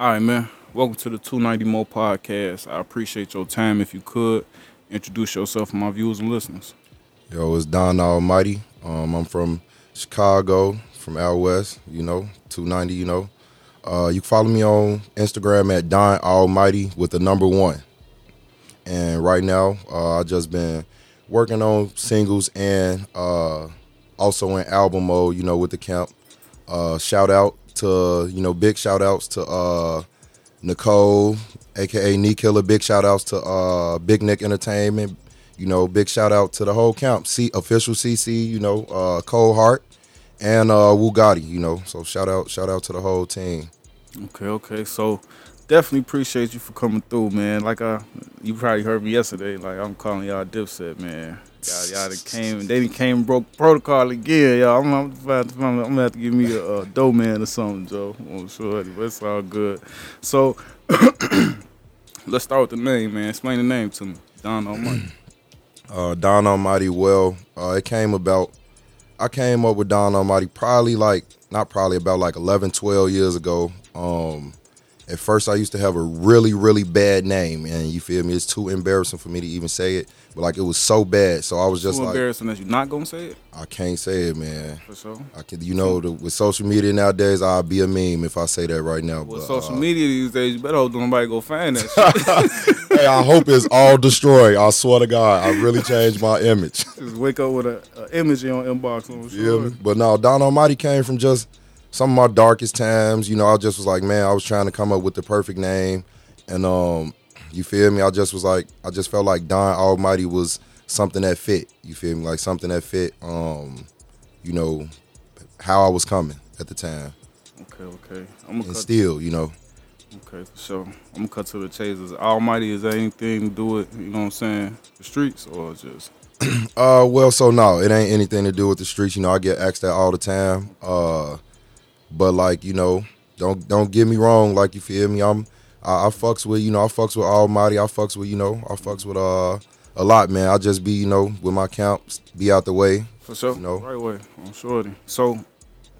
All right, man. Welcome to the 290 Mo podcast. I appreciate your time. If you could introduce yourself to my viewers and listeners. Yo, it's Don Almighty. Um, I'm from Chicago, from out west. You know, 290. You know, uh, you can follow me on Instagram at Don Almighty with the number one. And right now, uh, I just been working on singles and uh, also in album mode. You know, with the camp. Uh, shout out to you know big shout outs to uh, Nicole, aka Knee Killer. Big shout outs to uh, Big Nick Entertainment. You know, big shout out to the whole camp. C official CC. You know, uh, Cole Hart and uh, Wugatti. You know, so shout out shout out to the whole team. Okay, okay. So definitely appreciate you for coming through, man. Like I, you probably heard me yesterday. Like I'm calling y'all Dipset, man. Y'all, y'all came, they came broke protocol again, y'all. I'm, I'm, about to, I'm, gonna have to give me a, a dough man or something, Joe. I'm sure, but it's all good. So let's start with the name, man. Explain the name to me, Don Almighty. uh, Don Almighty well. Uh, it came about, I came up with Don Almighty probably like, not probably, about like 11, 12 years ago. Um, at first, I used to have a really, really bad name, and you feel me? It's too embarrassing for me to even say it, but like it was so bad. So I was just Too like, embarrassing that you're not gonna say it, I can't say it, man. for sure. I can, you know, the, with social media nowadays, I'll be a meme if I say that right now. With but, social uh, media these days, you better hope nobody go find that shit. hey, I hope it's all destroyed. I swear to God, I really changed my image. Just wake up with a, a image in your inbox. I'm sure. me? But no, Don Almighty came from just some of my darkest times. You know, I just was like, man, I was trying to come up with the perfect name, and um, you feel me? I just was like, I just felt like Don Almighty was something that fit. You feel me? Like something that fit. Um, you know, how I was coming at the time, Okay, okay. I'm gonna and cut. still, you know, Okay, for sure. I'm gonna cut to the chase. Is Almighty is that anything to do with you know what I'm saying? The streets or just Uh, well, so no, it ain't anything to do with the streets. You know, I get asked that all the time. Uh, but like, you know, don't don't get me wrong. Like, you feel me? I'm I, I fucks with you know I fucks with Almighty. I fucks with you know I fucks with uh a lot, man. I just be you know with my camps, be out the way. for sure? No. Right way. I'm sure. So,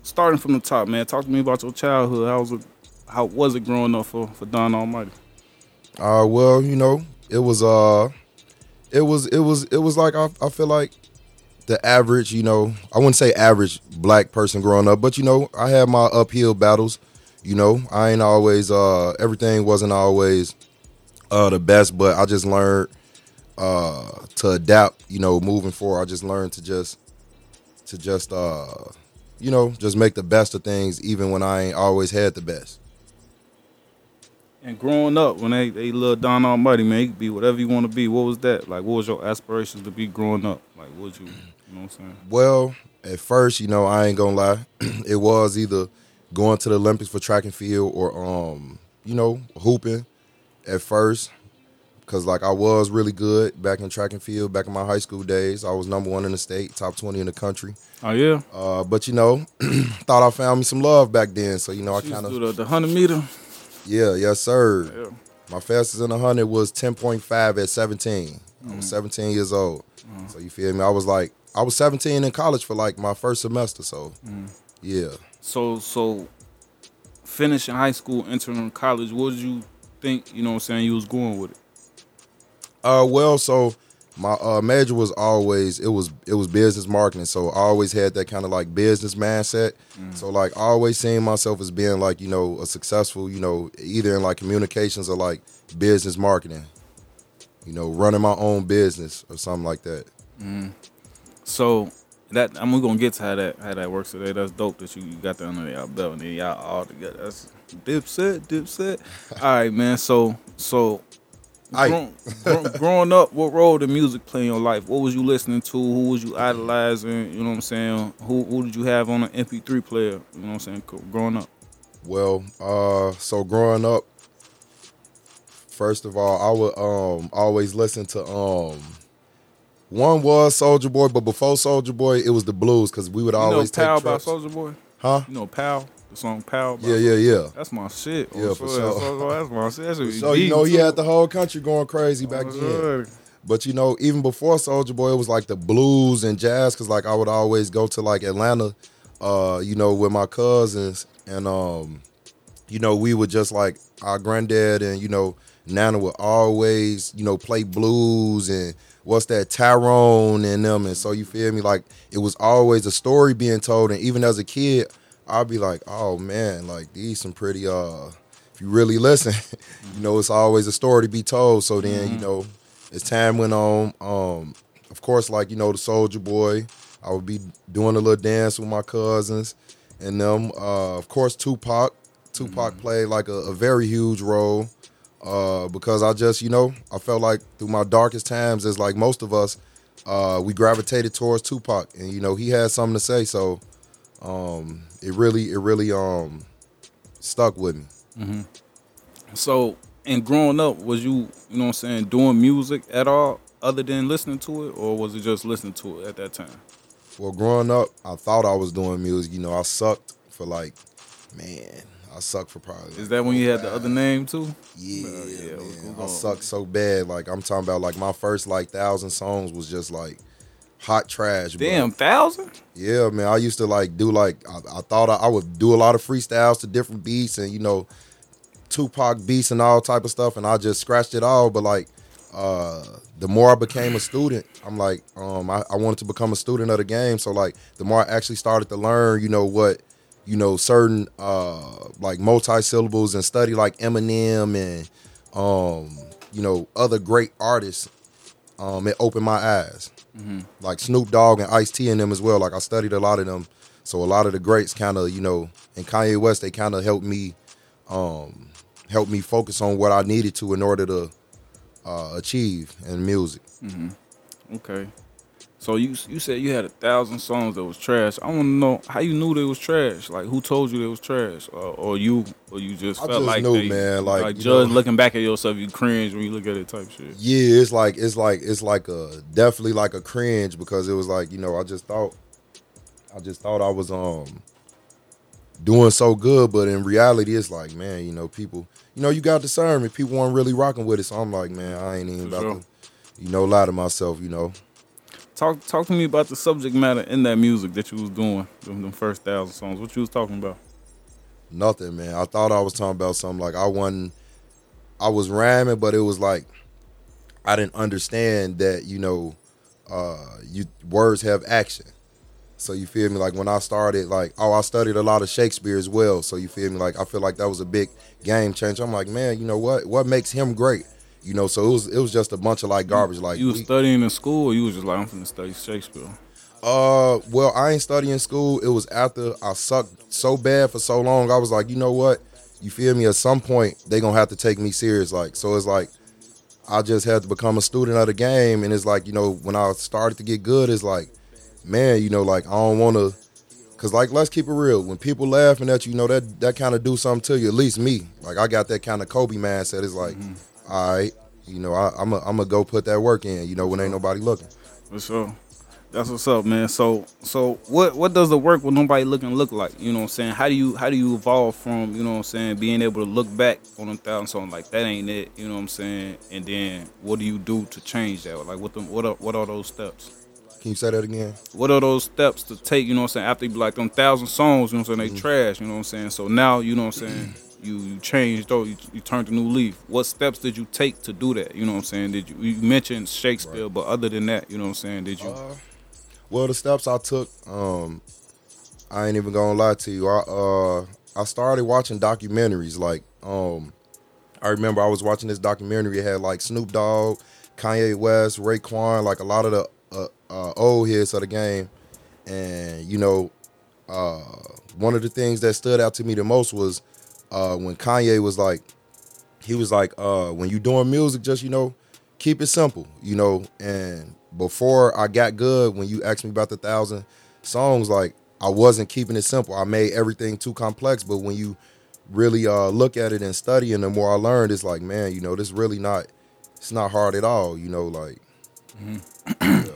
starting from the top, man. Talk to me about your childhood. How was it? How was it growing up for for Don Almighty? Uh, well, you know, it was uh, it was it was it was like I I feel like the average, you know, I wouldn't say average black person growing up, but you know, I had my uphill battles. You know, I ain't always uh everything wasn't always uh the best, but I just learned uh to adapt, you know, moving forward. I just learned to just to just uh you know, just make the best of things even when I ain't always had the best. And growing up, when they they little Don Almighty, man, you could be whatever you want to be. What was that? Like, what was your aspirations to be growing up? Like, what would you, you know what I'm saying? Well, at first, you know, I ain't gonna lie, it was either going to the Olympics for track and field or um, you know, hooping at first. Cause like I was really good back in track and field, back in my high school days. I was number one in the state, top twenty in the country. Oh yeah. Uh, but you know, thought I found me some love back then. So you know, I kind of the, the hundred meter. yeah, yes sir. Yeah. My fastest in the hundred was ten point five at seventeen. I Mm. was seventeen years old. So you feel me? I was like, I was seventeen in college for like my first semester. So Mm. yeah. So so finishing high school, entering college, what did you think, you know what I'm saying, you was going with it? Uh, well, so my uh, major was always it was it was business marketing. So I always had that kind of like business mindset. So like I always seeing myself as being like you know a successful you know either in like communications or like business marketing. You know, running my own business or something like that. So that I'm gonna get to how that how that works today. That's dope that you, you got that under y'all belt and then y'all all together. That's dipset, dipset. all right, man. So so grown, grown- growing up, what role did music play in your life? What was you listening to? Who was you idolizing? You know what I'm saying? Who who did you have on an MP3 player? You know what I'm saying? Growing up. Well, uh, so growing up, first of all, I would um always listen to um. One was Soulja Boy, but before Soulja Boy, it was the blues because we would You know always Pal take by trips. Soulja Boy? Huh? You know Pal? The song Pal? by Yeah, yeah, yeah. That's my shit. Oh, Yeah, for sure. sure. That's my shit. So you know he too. had the whole country going crazy back Oh, then. sure. But you know, even before Soulja Boy, it was like the blues and jazz. Cause like I would always go to like Atlanta, uh, you know, with my cousins, and um, you know, we would just like our granddad and you know Nana would always you know play blues and what's that Tyrone and them, and so you feel me like it was always a story being told, and even as a kid, I'd be like, oh man, like these some pretty uh, if you really listen, you know, it's always a story to be told. So then you know, as time went on, um, of course, like you know, the Soulja Boy, I would be doing a little dance with my cousins and them. Uh, of course, Tupac. Tupac played like a, a very huge role uh, because I just, you know, I felt like through my darkest times, as like most of us, uh, we gravitated towards Tupac, and you know, he had something to say. So um, it really, it really um, stuck with me. Mm-hmm. So, and growing up, was you, you know what I'm saying, doing music at all other than listening to it, or was it just listening to it at that time? Well, growing up, I thought I was doing music. You know, I sucked for like, man, I suck for probably. Is that when you had the other name too? Yeah, Uh, yeah, man. I on. sucked so bad. Like I'm talking about, like my first like thousand songs was just like hot trash. bro. Damn, thousand? Yeah, man. I used to like do like I, I thought I, I would do a lot of freestyles to different beats and you know Tupac beats and all type of stuff, and I just scratched it all. But like uh the more I became a student, I'm like um I, I wanted to become a student of the game. So like the more I actually started to learn, you know what you know certain uh like multi syllables and study like Eminem and um you know other great artists um, it opened my eyes. Like Snoop Dogg and Ice T and them as well. Like I studied a lot of them, so a lot of the greats kind of you know, and Kanye West they kind of helped me, um, helped me focus on what I needed to in order to uh, achieve in music. Okay. So you you said you had a thousand songs that was trash. I want to know how you knew they was trash. Like who told you they was trash, or, or you, or you just I felt just like knew, they, man, like, judge know- looking back at yourself, you cringe when you look at it type shit. Yeah, it's like it's like it's like a definitely like a cringe because it was like you know I just thought, I just thought I was um doing so good, but in reality it's like man, you know people, you know you got discernment. People weren't really rocking with it, so I'm like man, I ain't even For about sure. to, you know, lie to myself, you know. Talk talk to me about the subject matter in that music that you was doing, them, first thousand songs. What you was talking about? Nothing, man. I thought I was talking about something like I wasn't. I was rhyming, but it was like I didn't understand that you know, uh, you words have action. So you feel me? Like when I started, like oh, I studied a lot of Shakespeare as well. So you feel me? Like I feel like that was a big game changer. I'm like, man, you know what? What makes him great? You know, so it was it was just a bunch of like garbage. Like you was we- studying in school, or you was just like, I'm finna study Shakespeare. Uh, well, I ain't studying school. It was after I sucked so bad for so long. I was like, you know what? You feel me? At some point, they gonna have to take me serious. Like, so it's like I just had to become a student of the game. And it's like, you know, when I started to get good, it's like, man, you know, like I don't want to, cause like let's keep it real. When people laughing at you, you know that that kind of do something to you. At least me, like I got that kind of Kobe mindset. It's like, all right, you know, I, I'm a, I'm gonna go put that work in. You know, when ain't nobody looking. For sure. That's what's up, man. So so what what does the work with nobody looking look like? You know what I'm saying? How do you how do you evolve from, you know what I'm saying, being able to look back on a thousand songs like that ain't it, you know what I'm saying? And then what do you do to change that? Like what them what are what are those steps? Can you say that again? What are those steps to take, you know what I'm saying, after you be like them thousand songs, you know what I'm saying, they mm-hmm. trash, you know what I'm saying? So now, you know what I'm saying, you you changed or you, you turned a new leaf. What steps did you take to do that? You know what I'm saying? Did you you mentioned Shakespeare, but other than that, you know what I'm saying, did you Well, the steps I took, um, I ain't even gonna lie to you. I uh, I started watching documentaries. Like, um, I remember I was watching this documentary. It had like Snoop Dogg, Kanye West, Raekwon, like a lot of the uh, uh, old heads of the game. And you know, uh, one of the things that stood out to me the most was uh, when Kanye was like, he was like, uh, when you doing music, just you know, keep it simple, you know. And before I got good, when you asked me about the thousand songs, like I wasn't keeping it simple. I made everything too complex. But when you really uh, look at it and study, and the more I learned, it's like, man, you know, this really not, it's not hard at all, you know, like. yeah.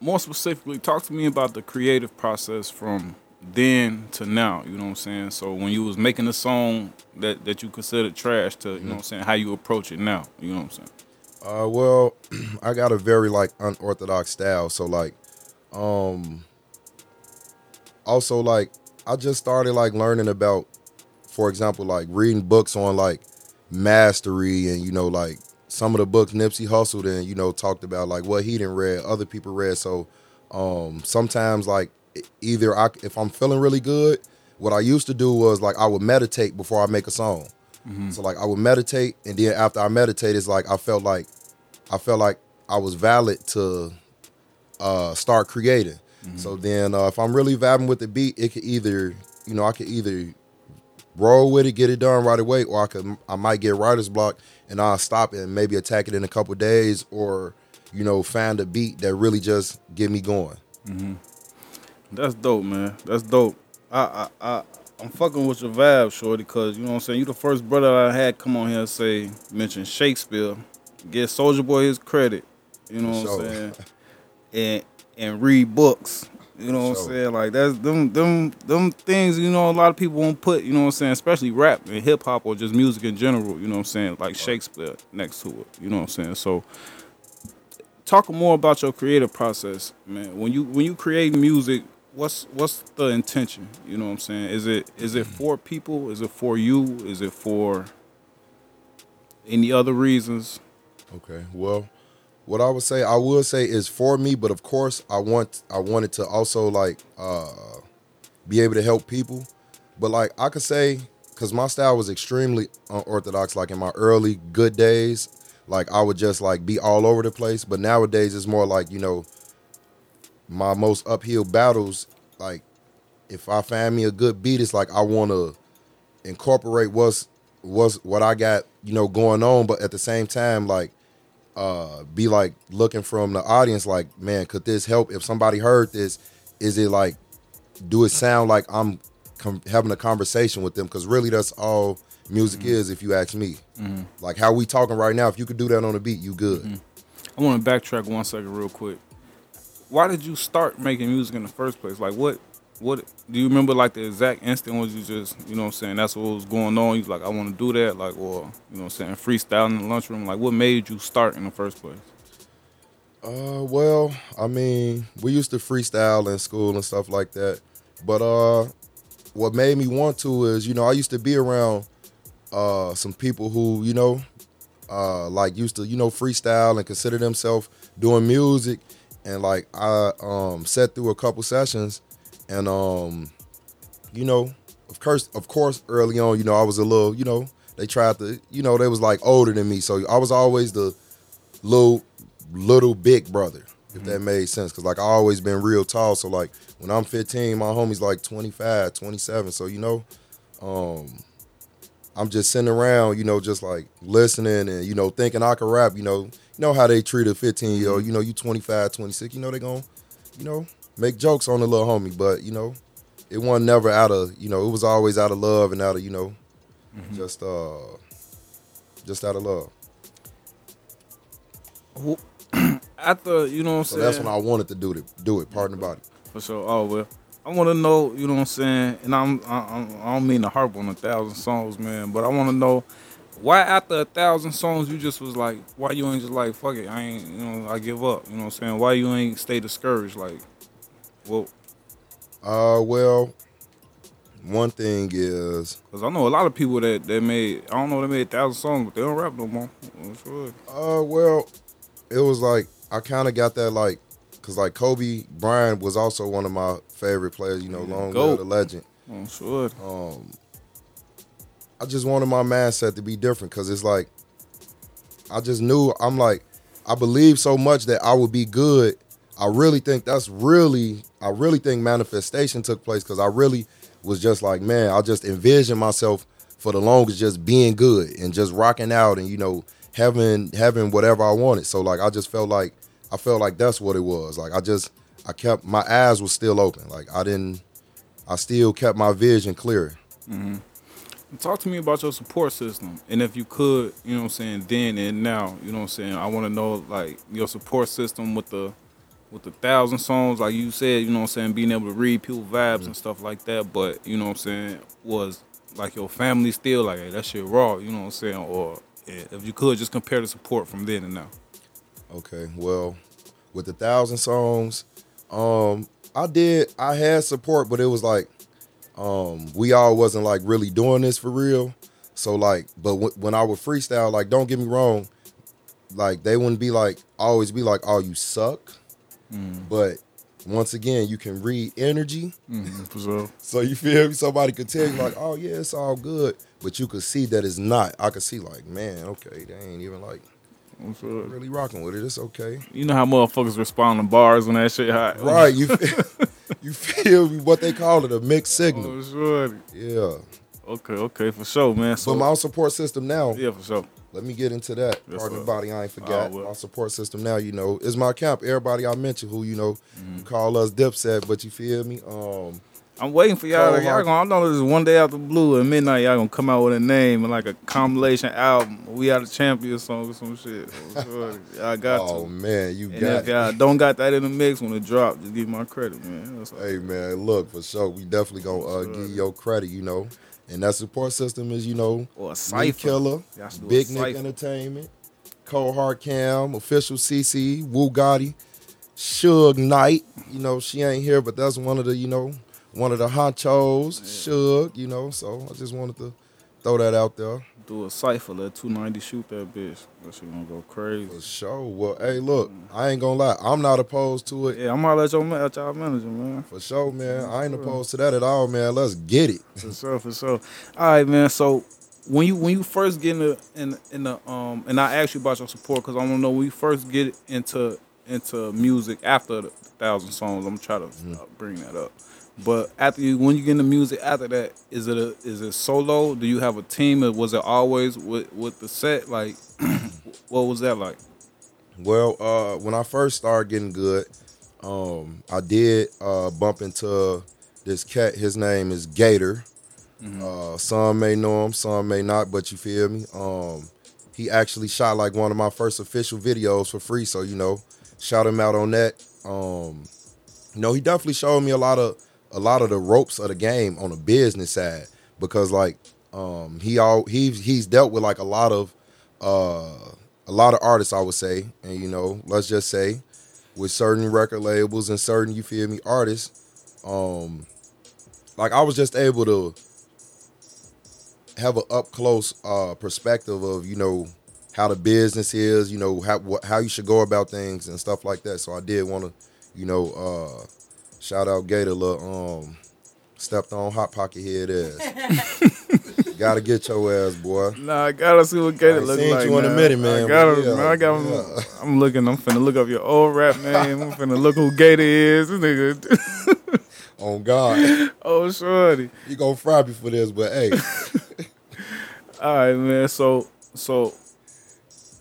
more specifically, talk to me about the creative process from then to now. You know what I'm saying? So when you was making a song that that you considered trash, to you know what I'm saying, how you approach it now. You know what I'm saying? Uh, well, I got a very like unorthodox style. So like, um, also like I just started like learning about for example, like reading books on like mastery and you know like some of the books Nipsey Hussle and you know talked about like what he didn't read, other people read. So um sometimes like either I if I'm feeling really good, what I used to do was like I would meditate before I make a song. So like I would meditate and then after I meditate, it's like I felt like I felt like I was valid to uh start creating. So then uh, if I'm really vibing with the beat, it could either, you know, I could either roll with it, get it done right away, or I could I might get writer's block and I'll stop it and maybe attack it in a couple days or, you know, find a beat that really just get me going. That's dope, man. That's dope. I I, I I'm fucking with your vibe, shorty, cause you know what I'm saying. You the first brother I had come on here and say mention Shakespeare, give Soulja Boy his credit. You know For what I'm saying, and and read books. You know what For I'm saying? Like that's them them them things. You know, a lot of people won't put. You know what I'm saying? Especially rap and hip hop or just music in general. You know what I'm saying? Like Shakespeare next to it. You know what I'm saying? So talk more about your creative process, man. When you when you create music, what's what's the intention? You know what I'm saying? Is it is it for people? Is it for you? Is it for any other reasons? Okay. Well, what I would say, I would say is for me, but of course, I want I wanted to also like uh be able to help people. But like I could say, because my style was extremely unorthodox, like in my early good days, like I would just like be all over the place. But nowadays, it's more like you know, my most uphill battles. Like if I find me a good beat, it's like I want to incorporate what's what's what I got, you know, going on. But at the same time, like uh be like looking from the audience like man could this help if somebody heard this is it like do it sound like i'm com- having a conversation with them because really that's all music mm-hmm. is if you ask me mm-hmm. like how we talking right now if you could do that on a beat you good mm-hmm. I want to backtrack one second real quick. Why did you start making music in the first place? Like what what do you remember like the exact instant was you just, you know what I'm saying, that's what was going on? You like, I want to do that, like or you know what I'm saying, freestyling in the lunchroom. Like what made you start in the first place? Uh, well, I mean, we used to freestyle in school and stuff like that. But uh, what made me want to is, you know, I used to be around uh some people who, you know, uh, like used to, you know, freestyle and consider themselves doing music. And like I um sat through a couple sessions, and um, you know, of course, of course, early on, you know, I was a little, you know, they tried to, you know, they was like older than me, so I was always the little little big brother if that made sense. Because like i always been real tall. So like when i'm 15 my homie's like 25 27 so you know um i'm just sitting around you know just like listening and you know thinking i could rap you know you know how they treat a 15 year old you know you 25 26 you know they gonna you know make jokes on the little homie but you know it wasn't never out of you know it was always out of love and out of you know just uh just out of love After, you know what I'm So saying? that's when I wanted to do it. Do it. The body. For sure. Oh well, I want to know. You know what I'm saying? And I'm, I, I'm I don't mean to harp on a thousand songs, man, but I want to know why after a thousand songs you just was like, why you ain't just like fuck it? I ain't, you know, I give up. You know what I'm saying? Why you ain't stay discouraged? Like, well, Uh, well, one thing is, cause I know a lot of people that that made, I don't know, they made a thousand songs, but they don't rap no more. Sure. uh, well, it was like I kind of got that like, cause like Kobe Bryant was also one of my favorite players. You know, long the legend. I'm sure. Um, I just wanted my mindset to be different, cause it's like, I just knew I'm like, I believe so much that I would be good. I really think that's really, I really think manifestation took place because I really was just like, man, I just envisioned myself for the longest just being good and just rocking out and you know having having whatever I wanted. So like I just felt like I felt like that's what it was. Like I just I kept my eyes was still open. Like I didn't I still kept my vision clear. Mm-hmm. Talk to me about your support system, and if you could, you know what I'm saying, then and now, you know what I'm saying. I want to know like your support system with the with the thousand songs, like you said, you know what I'm saying, being able to read people vibes and stuff like that. But you know what I'm saying, was like your family still like, hey, that shit raw, you know what I'm saying, or eh, if you could just compare the support from then and now. Okay, well, with the thousand songs, um, I did I had support, but it was like um, we all wasn't like really doing this for real. So like, but w- when I would freestyle, like, don't get me wrong, like they wouldn't be like always be like, "Oh, you suck," but once again, you can read energy. Mm, for sure. So you feel me? Somebody could tell you like, "Oh yeah, it's all good," but you could see that it's not. I could see like, man, okay, they ain't even like. Really rocking with it. It's okay. You know how motherfuckers respond to bars when that shit hot. Right, you feel, you feel? What they call it, a mixed signal. Oh, sure. Yeah. Okay, okay, for sure, man. So But my support system now, yeah, for sure. let me get into that. Yes, Pardon the body, I ain't forgot. Oh. My support system now, you know, is my camp. Everybody I mentioned who, you know, Mm-hmm. you call us Dipset, but you feel me? Um, I'm waiting for y'all. Y'all gonna, I know this is one day after blue at midnight. Y'all gonna come out with a name and like a compilation album. We are the champion song or some shit. I got oh to. man, you And got if y'all don't got that in the mix when it drop, just give my credit, man. Hey man, look for sure. We definitely gonna uh, Sure. give your credit, you know. And that support system is, you know, Or a cipher. Killer, do a Big Nick. Entertainment, Cold Hard Cam, Official CC, Woo Gotti, Suge Knight. You know, she ain't here, but that's one of the, you know, one of the honchos, Suge, you know. So I just wanted to throw that out there. Do a cipher. Let 290 shoot that bitch. That shit gonna go crazy. For sure. Well, hey, look, I ain't gonna lie. I'm not opposed to it. Yeah, I'm gonna let your man, let y'all manager, man. For sure, man. I ain't opposed to that at all, man. Let's get it. For sure, for sure. All right, man. So when you when you first get in the in, in the um and I asked you about your support because I want to know when you first get into into music after the thousand songs. I'm gonna try uh, bring that up. But after you when you get into music after that, is it a is it solo? Do you have a team? Or was it always with with the set? Like, what was that like? Well, uh, when I first started getting good, um, I did uh, bump into this cat. His name is Gator. Uh, some may know him, some may not, but you feel me. Um, he actually shot like one of my first official videos for free, so you know, shout him out on that. Um, you know, he definitely showed me a lot of a lot of the ropes of the game on the business side because like um, he all he he's dealt with like a lot of uh, a lot of artists, I would say, and you know, let's just say with certain record labels and certain you feel me artists, um, like I was just able to have an up close uh, perspective of you know how the business is, you know how how you should go about things and stuff like that. So I did want to, you know, uh, shout out Gator, little um, stepped on hot pocket head ass. Gotta get your ass, boy. Nah, I gotta see what Gator look like. you in a minute, man, I gotta, yeah, man, I got. yeah. I'm looking. I'm finna look up your old rap name. I'm finna look who Gator is. This nigga. On God, oh, shorty. you gonna fry me for this, but hey, All right, man. So, so,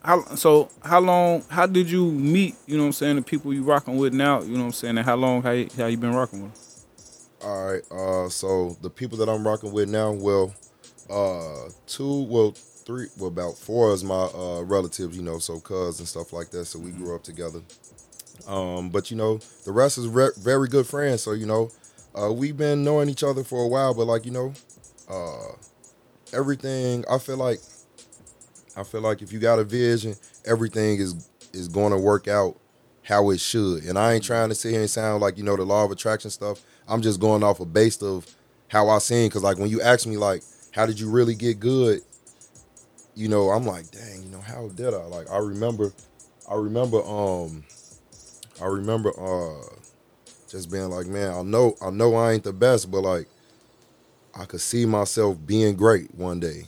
how, so, how long? How did you meet? You know what I'm saying? The people you rocking with now. You know what I'm saying? And how long? How you, how you been rocking with? All right. Uh, so the people that I'm rocking with now, well, uh, two, well, three, well, about four is my uh relatives, you know, so cuz and stuff like that. So we grew up together. Um, but you know, the rest is re- very good friends. So you know, uh, we've been knowing each other for a while. But like you know, uh, everything. I feel like, I feel like if you got a vision, everything is is going to work out how it should. And I ain't trying to sit here and sound like you know the law of attraction stuff. I'm just going off a base of how I seen. Cause like when you ask me like, how did you really get good? You know, I'm like, dang, you know, how did I? Like I remember, I remember, um, I remember, uh, just being like, man, I know, I know I ain't the best, but like, I could see myself being great one day.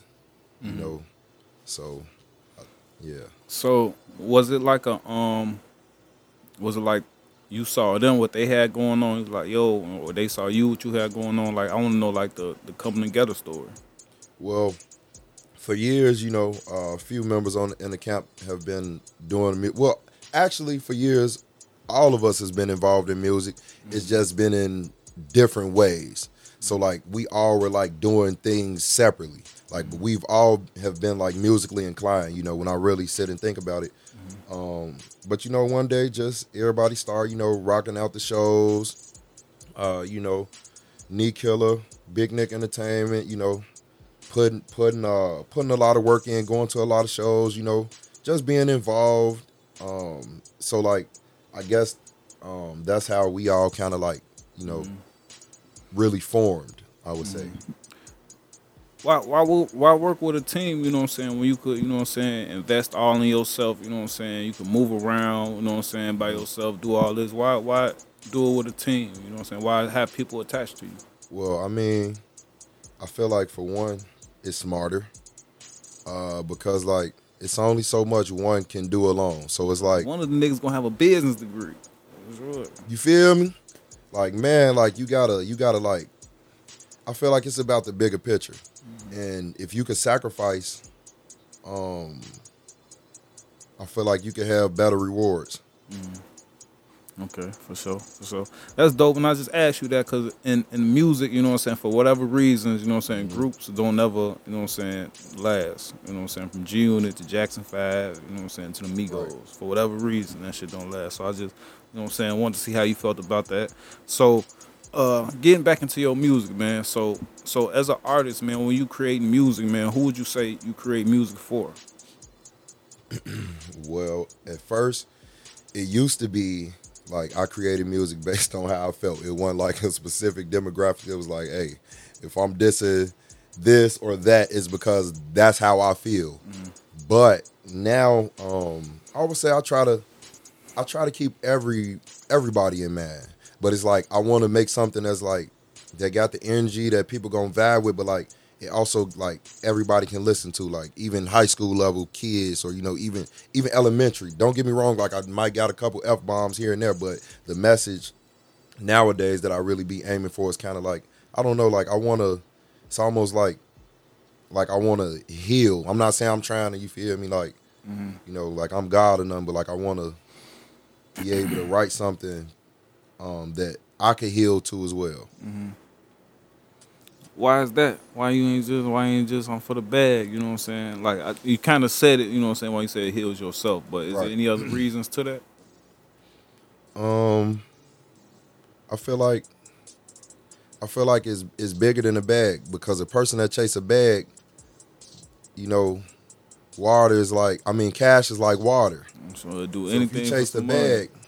You know, so uh, yeah. So, was it like a um? Was it like you saw them what they had going on? It was like yo, or they saw you what you had going on? Like I want to know like the the coming together story. Well, for years, you know, uh, a few members on in the camp have been doing mu- well. Actually, for years, all of us has been involved in music. It's just been in different ways. So like we all were like doing things separately. Like we've all have been like musically inclined. You know, when I really sit and think about it. Um, but you know, one day, just everybody start, you know, rocking out the shows. Uh, you know, Knee Killer, Big Nick Entertainment. You know, putting putting uh putting a lot of work in, going to a lot of shows, you know, just being involved. Um, so like, I guess um that's how we all kind of like, you know, really formed. I would say. Why why why work with a team, you know what I'm saying, when you could, you know what I'm saying, invest all in yourself, you know what I'm saying, you can move around, you know what I'm saying, by yourself, do all this. Why why do it with a team, you know what I'm saying? Why have people attached to you? Well, I mean, I feel like for one, it's smarter. Uh, because like it's only so much one can do alone. So it's like One of the niggas gonna have a business degree. Sure. You feel me? Like man, like you gotta you gotta like I feel like it's about the bigger picture. And if you could sacrifice, um I feel like you could have better rewards. Okay, for sure, for sure. That's dope. And I just asked you that because in, in music, you know what I'm saying, for whatever reasons, you know what I'm saying, groups don't ever, you know what I'm saying, last. You know what I'm saying, from G Unit to Jackson 5, you know what I'm saying, to the Migos. For whatever reason, that shit don't last. So I just, you know what I'm saying, wanted to see how you felt about that. So, uh, getting back into your music, man. So, so as an artist, man, when you create music, man, who would you say you create music for? Well, at first, it used to be like I created music based on how I felt. It wasn't like a specific demographic. It was like, hey, if I'm dissing this or that, it's because that's how I feel. But now, um, I would say I try to, I try to keep every everybody in mind. But it's like I want to make something that's like that got the energy that people gonna vibe with, but like it also like everybody can listen to, like even high school level kids or you know even even elementary. Don't get me wrong, like I might got a couple f bombs here and there, but the message nowadays that I really be aiming for is kind of like I don't know, like I want to. It's almost like like I want to heal. I'm not saying I'm trying to. You feel me? Like mm-hmm. you know, like I'm God or nothing, but like I want to be able to write something um, that I could heal to as well. Why is that? Why you ain't just why you ain't just on for the bag? You know what I'm saying? Like I, you kind of said it. You know what I'm saying? When you said it heals yourself, but is Right. there any other reasons to that? Um, I feel like I feel like it's it's bigger than a bag because a person that chase a bag, you know, water is like I mean cash is like water. So it'll do So anything. if you chase the bag, money.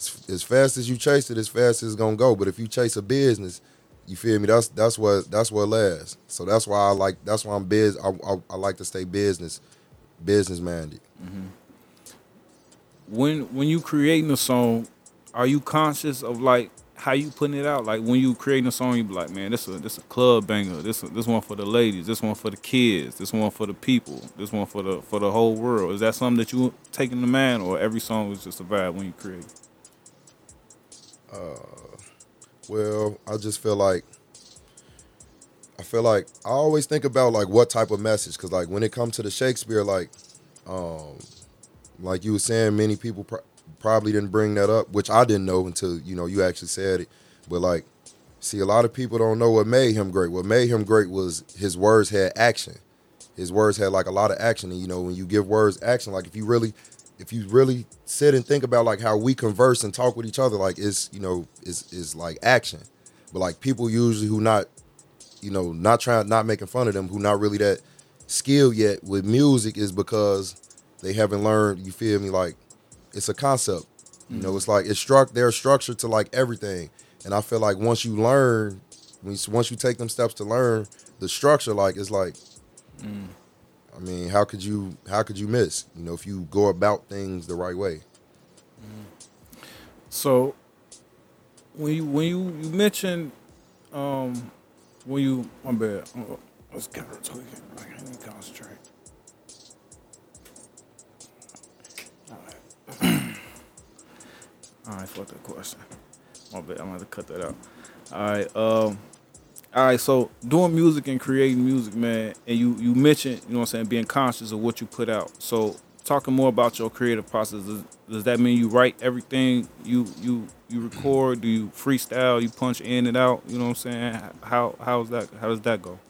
As, as fast as you chase it, as fast as it's gonna go. But if you chase a business, you feel me? That's that's what that's what lasts. So that's why I like that's why I'm biz. I, I, I like to stay business business minded. Mm-hmm. when when you creating a song, are you conscious of like how you putting it out? Like when you creating a song, you be like, man, this a this a club banger. This a, this one for the ladies. This one for the kids. This one for the people. This one for the for the whole world. Is that something that you taking the mind, or every song is just a vibe when you create? Well, I just feel like I feel like I always think about like what type of message because like when it comes to the Shakespeare, like um, like you were saying, many people pro- probably didn't bring that up, which I didn't know until you know you actually said it. But like, see, a lot of people don't know what made him great. What made him great was his words had action. His words had like a lot of action, and you know when you give words action, like if you really, if you really sit and think about like how we converse and talk with each other, like it's you know is is like action. But like people usually who not, you know, not trying, not making fun of them, who not really that skilled yet with music is because they haven't learned. You feel me? Like it's a concept. You know, it's mm-hmm. like it's struck. There's structure to like everything, and I feel like once you learn, once you take them steps to learn the structure, like it's like, mm. I mean, how could you how could you miss? You know, if you go about things the right way. So when you when you you mentioned um when you my bad. Uh, Let's get her. I can't concentrate. Alright, fuck that question. My bad, I'm gonna have to cut that out. Alright, um all right, so doing music and creating music, man, and you you mentioned, you know what I'm saying, being conscious of what you put out. So talking more about your creative process, does, does that mean you write everything you you you record? Do you freestyle? You punch in and out? You know what I'm saying? How how's that? How does that go?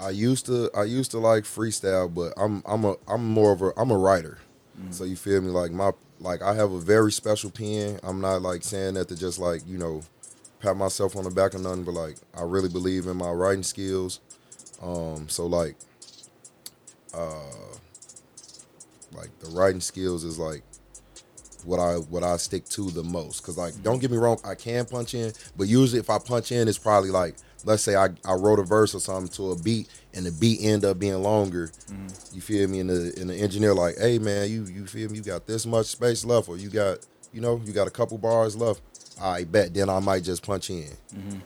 I used to I used to like freestyle, but I'm I'm a I'm more of a I'm a writer. Mm-hmm. So you feel me? Like my like I have a very special pen. I'm not like saying that to just like, you know, pat myself on the back or nothing, but like I really believe in my writing skills. Um so like uh like the writing skills is like what I what I stick to the most. Cause like don't get me wrong, I can punch in, but usually if I punch in, it's probably like let's say I, I wrote a verse or something to a beat and the beat end up being longer. Mm-hmm. You feel me? And the and the engineer like, hey man, you you feel me? You got this much space left, or you got you know you got a couple bars left. I bet then I might just punch in, Mm-hmm.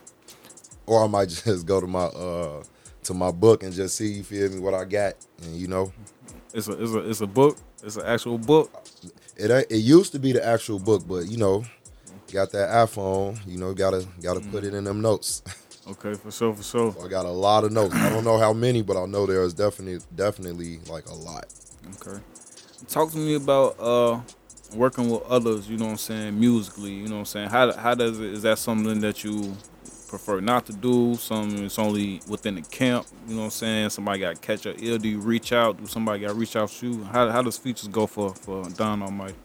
or I might just go to my uh to my book and just see you feel me what I got, and you know It's a it's a it's a book. It's an actual book. it it used to be the actual book, but you know got that iPhone, you know gotta gotta put it in them notes. Okay, for sure, for sure. I got a lot of notes. I don't know how many, but I know there's definitely definitely like a lot. Okay. Talk to me about uh working with others, you know what I'm saying, musically, you know what I'm saying? How how does it is that something that you prefer not to do? Something it's only within the camp, you know what I'm saying? Somebody got to catch your ear, do you reach out? Do somebody got to reach out to you? How how does features go for for Don Almighty?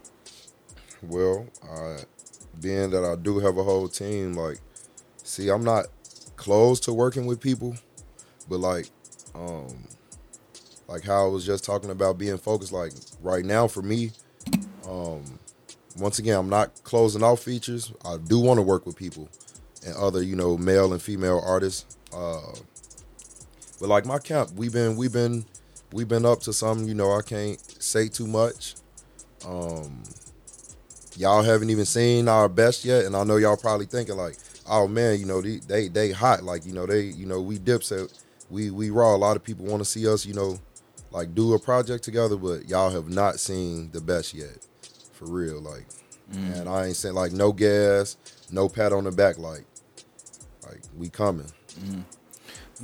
Well, I, being that I do have a whole team, like, see, I'm not close to working with people, but like, um, like how I was just talking about being focused. Like right now, for me, um, once again, I'm not closing off features. I do want to work with people and other, you know, male and female artists. Uh, but like my camp, we've been we've been we've been up to some. You know, I can't say too much. Um, y'all haven't even seen our best yet, and I know y'all probably thinking like, oh man, you know they they, they hot, like you know they you know we dipset, we we raw. A lot of people want to see us, you know, like do a project together, but y'all have not seen the best yet, for real. Like, and I ain't saying like no gas, no pat on the back, like, like we coming.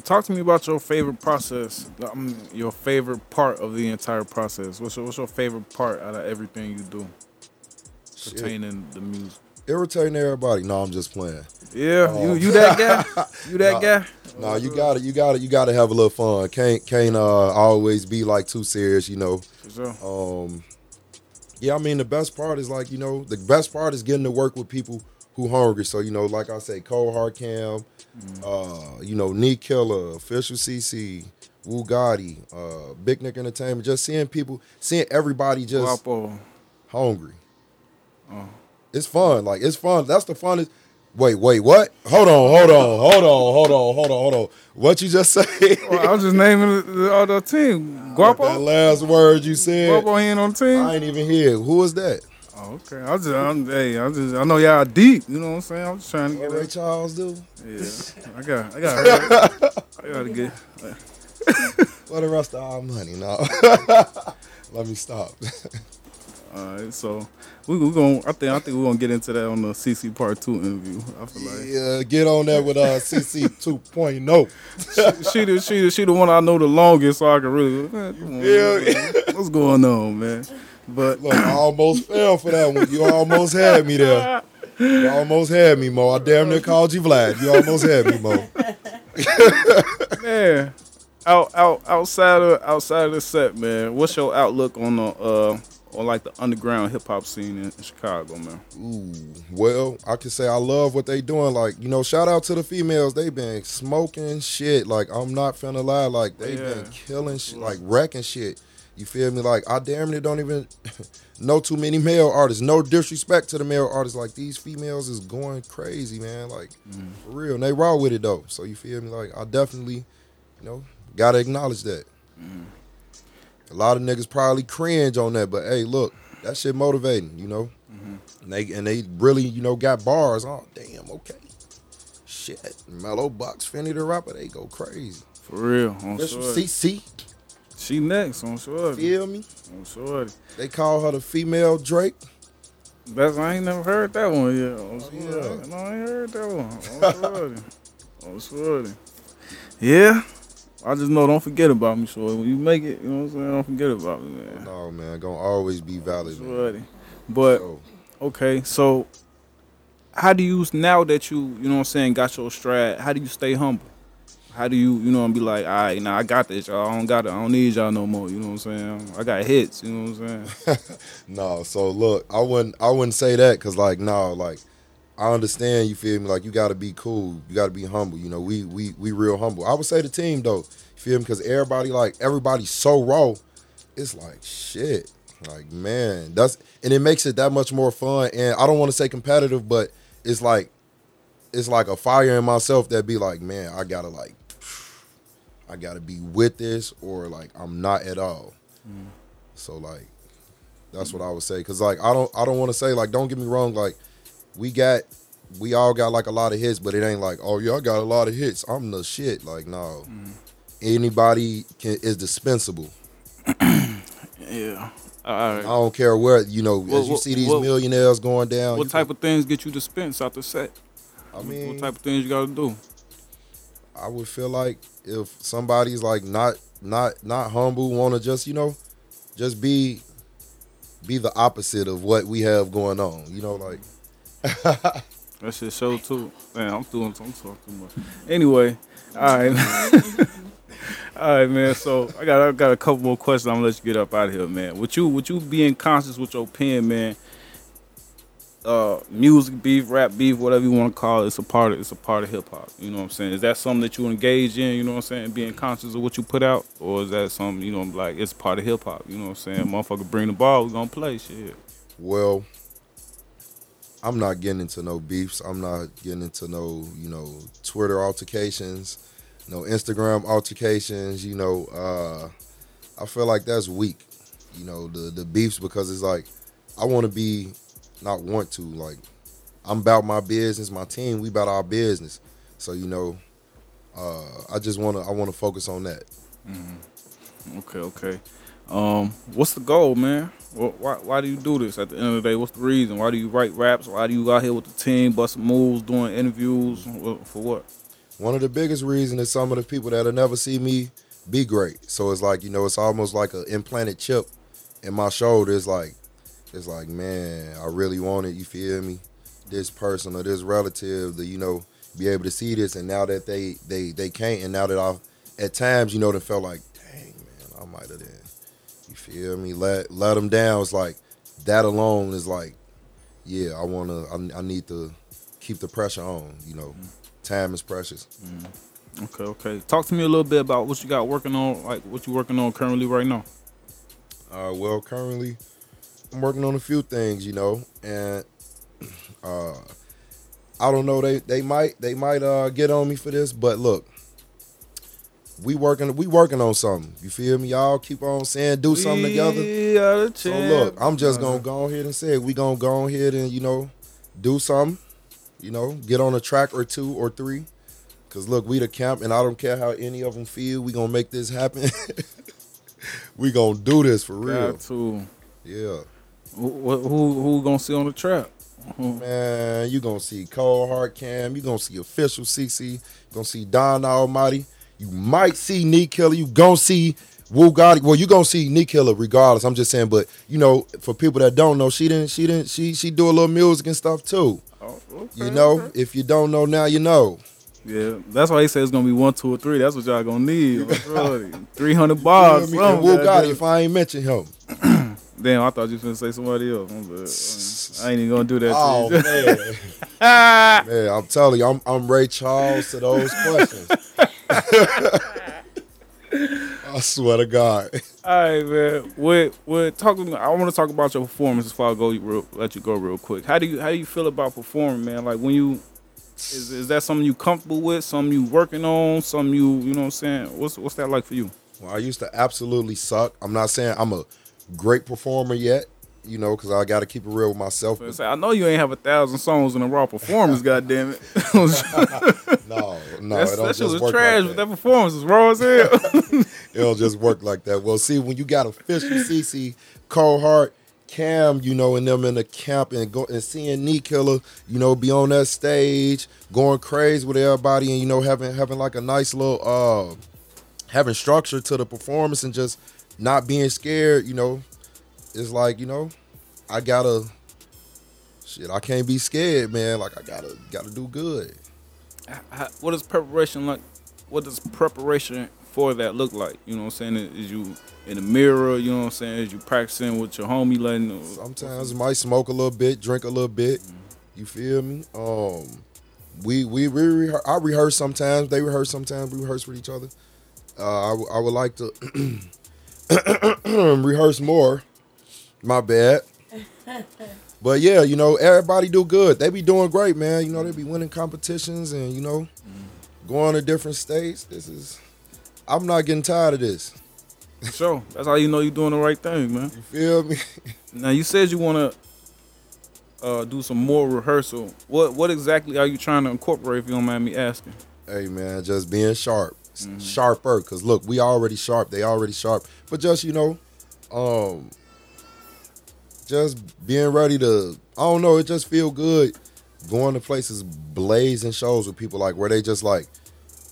Talk to me about your favorite process. Um, your favorite part of the entire process. What's your, what's your favorite part out of everything you do pertaining the music? Irritating everybody. No, I'm just playing. Yeah, Oh. you you that guy? You that Nah. guy? No, you got to you got to you got to have a little fun. Can't can't uh, always be like too serious, you know. For sure. Um, yeah, I mean the best part is like you know the best part is getting to work with people who hungry. So you know, like I say, Cole Hardcam, uh, you know, Knee Killer, Official CC, Wu Gotti, uh, Big Nick Entertainment. Just seeing people, seeing everybody just Guapo. hungry. Oh. It's fun. Like it's fun. That's the funnest. Wait, wait, what? Hold on, hold on, hold on, hold on, hold on, hold on. What you just say? Well, I was just naming the, the uh, other team. Guapo. that last word you said. Guapo ain't on the team. I ain't even hear. Who is that? Oh, okay. I just, I'm, hey, I just, I know y'all deep. You know what I'm saying? I'm just trying to What get Ray it. Charles do? Yeah, I got, I got, I gotta get. For the rest of our money, no. Let me stop. All right, so we we gonna, I think, I think we're gonna get into that on the CC Part Two interview. I feel like yeah, get on that with uh CC 2.0. she, the, she, the, she the one I know the longest, so I can really. Man, Yeah. man. what's going on, man? But Look, I almost fell for that one. You almost had me there. You almost had me, Mo. I damn near called you Vlad. You almost had me, Mo. man, out out outside of outside of the set, man. What's your outlook on the uh on like the underground hip hop scene in, in Chicago, man? Ooh, well, I can say I love what they doing. Like, you know, shout out to the females. They been smoking shit. Like, I'm not finna lie. Like, they Yeah. been killing shit, like wrecking shit. You feel me? Like, I damn near don't even know too many male artists. No disrespect to the male artists. Like, these females is going crazy, man. Like, mm. for real. And they raw with it though. So you feel me? Like, I definitely, you know, gotta acknowledge that. Mm. A lot of niggas probably cringe on that, but hey, look, that shit motivating, you know. And they and they really, you know, got bars. Oh, damn, okay. Shit, Mellow Box, Finny the rapper, they go crazy. For real, on This. CC, She next, on sure. feel me? On sure. They call her the female Drake. That's I ain't never heard that one yet. On Oh, yeah. No, I ain't heard that one. On sure. on sure. Yeah. I just know don't forget about me, so when you make it, you know what I'm saying, don't forget about me, man. No man, gonna always be valid. Man. But So, Okay, so how do you now that you you know what I'm saying got your stride? How do you stay humble? How do you you know and be like, all right, now I got this, y'all. I don't got it. I don't need y'all no more. You know what I'm saying? I got hits. You know what I'm saying? no, so look, I wouldn't I wouldn't say that because like no, like I understand you feel me. Like you got to be cool, you got to be humble. You know, we we we real humble. I would say the team though, you feel me? Because everybody like everybody's so raw. It's like shit. Like man, that's and it makes it that much more fun. And I don't want to say competitive, but it's like it's like a fire in myself that be like, man, I gotta like, I gotta be with this or like I'm not at all. Mm. So like, that's what I would say. Cause like I don't I don't want to say like don't get me wrong like we got we all got like a lot of hits, but it ain't like oh y'all got a lot of hits. I'm the shit. Like no, Mm. anybody can is dispensable. Yeah. All right. I don't care where you know as you see these millionaires going down. What type of things get you dispense out the set? I mean, what type of things you gotta do? I would feel like if somebody's like not not not humble, want to just you know, just be be the opposite of what we have going on. You know, like That shit show too. Man, I'm doing I'm talking too much. Anyway, all right. all right, man. So I got I got a couple more questions. I'm gonna let you get up out of here, man. With you with you being conscious with your pen, man. Uh, music beef, rap beef, whatever you want to call it, it's a part of it's a part of hip hop. You know what I'm saying? Is that something that you engage in? You know what I'm saying? Being conscious of what you put out, or is that something you know like it's part of hip hop? You know what I'm saying? Motherfucker, bring the ball, we gonna play shit. well. I'm not getting into no beefs. I'm not getting into no, you know, Twitter altercations, no Instagram altercations. You know, uh, I feel like that's weak. You know, the the beefs because it's like I want to be, not want to like, I'm about my business. My team, we about our business. So you know, uh, I just want to I want to focus on that. Okay, okay. Um, what's the goal, man? Why, why do you do this? At the end of the day, what's the reason? Why do you write raps? Why do you out here with the team, busting moves, doing interviews? For what? One of the biggest reasons is some of the people that'll never see me be great. So it's like, you know, it's almost like an implanted chip in my shoulder. It's like, it's like, man, I really want it. You feel me? This person or this relative to, you know, be able to see this. And now that they they they can't, and now that I've, at times, you know, they felt like, dang, man, I might have done. Feel me? Let let them down. It's like that alone is like, yeah, I wanna, I, I need to keep the pressure on. You know, time is precious. Okay, okay. Talk to me a little bit about what you got working on, like what you working on currently right now. Uh, well, currently, I'm working on a few things, you know, and uh, I don't know. They they might they might uh get on me for this, but look, we working we working on something. You feel me? Y'all keep on saying do something together. We are the So look, I'm just gonna go ahead and say it. We gonna go ahead and you know do something. You know, get on a track or two or three. Cause look, we the camp, and I don't care how any of them feel. We gonna make this happen. we gonna do this for real. Got to. Yeah. Who, who, who gonna see on the trap? Man, you gonna see Cold Heart Cam. You gonna see official CC. You gonna see Don Almighty. You might see Knee Killer. You gonna see Wu Gotti. Well, you gonna see Knee Killer regardless. I'm just saying, but you know, for people that don't know, she didn't. She didn't. She she do a little music and stuff too. Oh, okay, You know, okay. if you don't know now, you know. Yeah, that's why he said it's gonna be one, two, or three. That's what y'all gonna need. Three hundred bars. You know I mean? Wu Gotti. If I ain't mention him, Damn, I thought you was gonna say somebody else. I ain't even gonna do that. oh to you. man, man, I'm telling you, I'm I'm Ray Charles to those questions. I swear to God. All right, man. What what talking? I want to talk about your performance before I go. Real, let you go real quick. How do you how do you feel about performing, man? Like when you is is that something you comfortable with? Something you working on? Something you you know what I'm saying? What's what's that like for you? Well, I used to absolutely suck. I'm not saying I'm a great performer yet, you know, because I got to keep it real with myself. I know you ain't have a thousand songs in a raw performance. goddamn it. No, no, That's, it don't that shit just was work trash, like but that. that performance was raw as hell. It don't just work like that. Well, see, when you got official CC, Cold Heart, Cam, you know, and them in the camp and go and seeing Knee Killer, you know, be on that stage, going crazy with everybody, and you know, having having like a nice little uh having structure to the performance and just not being scared, you know, it's like, you know, I gotta shit, I can't be scared, man. Like I gotta gotta do good. How- does preparation like? What does preparation for that look like? You know what I'm saying? Is you in the mirror? You know what I'm saying? Is you practicing with your homie, letting? Sometimes might smoke a little bit, drink a little bit. You feel me? Um, we we we rehe- I rehearse sometimes. They rehearse sometimes. We rehearse with each other. Uh, I, w- I would like to rehearse more. My bad. But yeah, you know, everybody do good. They be doing great, man. You know, they be winning competitions and you know, going to different states. This is, I'm not getting tired of this. Sure, that's how you know you're doing the right thing, man. You feel me? Now you said you want to uh, do some more rehearsal. What what exactly are you trying to incorporate? If you don't mind me asking. hey man, just being sharp, S- sharper. Cause look, we already sharp. They already sharp. But just you know, um, just being ready to. I don't know. It just feel good going to places, blazing shows with people like where they just like,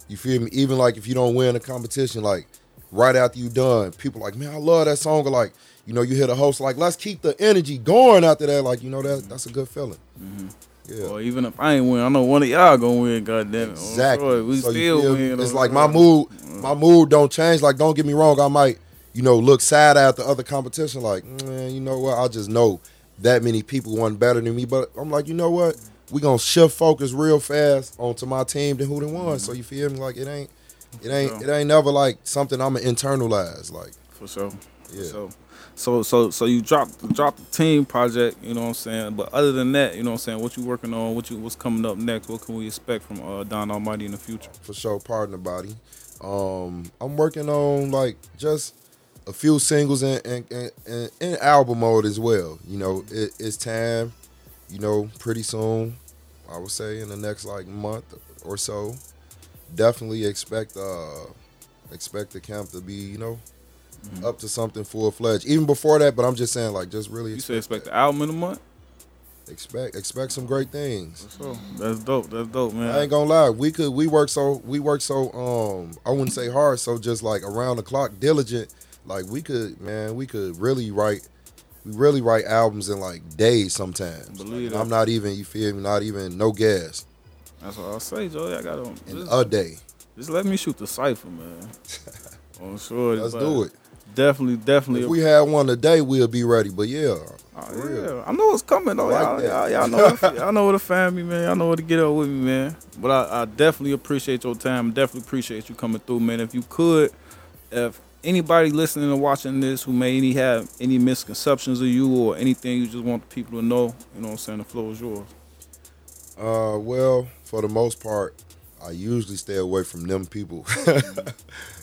you feel me? Even like if you don't win a competition, like right after you done, people like, man, I love that song. Or like, you know, you hear the host like, let's keep the energy going after that. Like, you know, that that's a good feeling. Mm-hmm. Yeah. Or even if I ain't win, I know one of y'all gonna win. Goddamn it! Oh, exactly. Oh, we So still feel win. It's oh, like my mood, mm. my mood don't change. Like, don't get me wrong, I might, you know, look sad at the other competition. Like, man, you know what? I just know that many people want better than me. But I'm like, you know what? We gonna shift focus real fast onto my team than who they won. So you feel me? Like it ain't, it ain't, it ain't never like something I'ma internalize. Like, For sure. Yeah. For sure. So so so you dropped dropped the team project, you know what I'm saying? But other than that, you know what I'm saying, what you working on, what you what's coming up next, what can we expect from uh, Don Almighty in the future? for sure, partner body. Um, I'm working on like just a few singles and and, and, album mode as well. You know, it, it's time. You know, pretty soon. I would say in the next like month or so. Definitely expect uh expect the camp to be you know up to something full fledged. Even before that, but I'm just saying like just really You expect expect the album in a month? expect expect some great things. That's dope. That's dope, man. I ain't gonna lie. We could we work so we work so um I wouldn't say hard, so just like around the clock, diligent. Like we could man, we could really write we really write albums in like days sometimes. Believe that. I'm not even you feel me, not even no gas. That's what I'll say, Joey. I got to In just, a day. just let me shoot the cipher, man. I'm oh, sure. Let's do it. Definitely, definitely. If we had one today, we'll be ready. But yeah. Oh, yeah, I know it's coming though. I y'all, like y'all, y'all know, y'all know where to find me, man. Y'all know where to get up with me, man. But I, I definitely appreciate your time. Definitely appreciate you coming through, man. If you could, if anybody listening and watching this who may any have any misconceptions of you or anything you just want the people to know, you know what I'm saying, the floor is yours. Uh, well, for the most part, I usually stay away from them people.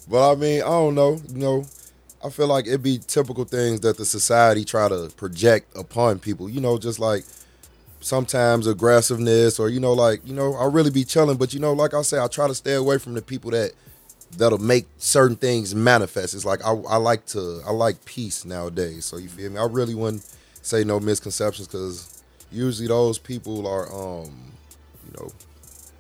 but I mean, I don't know. You know, I feel like it'd be typical things that the society try to project upon people. You know, just like sometimes aggressiveness or you know, like you know, I really be chilling. But you know, like I say, I try to stay away from the people that that'll make certain things manifest. It's like I, I like to I like peace nowadays. So you feel me? I really wouldn't say no misconceptions because usually those people are um you know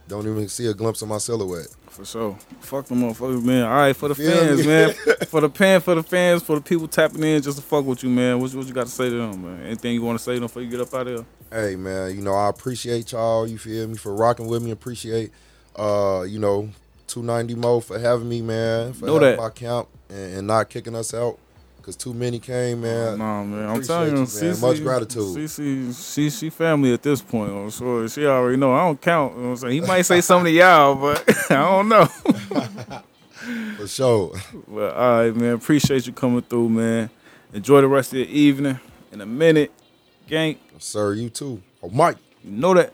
don't even see a glimpse of my silhouette. For sure. Fuck them motherfuckers, man. All right, for the Feel fans, me? man. For the pan, for the fans, for the people tapping in just to fuck with you, man. What, what you got to say to them, man? Anything you want to say to them before you get up out of here? Hey man, you know I appreciate y'all. You feel me for rocking with me. Appreciate uh you know 290 Mo for having me, man. For Know having that. my camp and, and not kicking us out because too many came, man. Nah, man. I'm telling you, you, man. CC, Much gratitude. CC, she, she family at this point. I'm sure she already know. I don't count. You know I'm saying? He might say something to y'all, but I don't know. For sure. Well, all right, man. Appreciate you coming through, man. Enjoy the rest of your evening. In a minute, gang, Sir, you too. Oh Mike. you know that.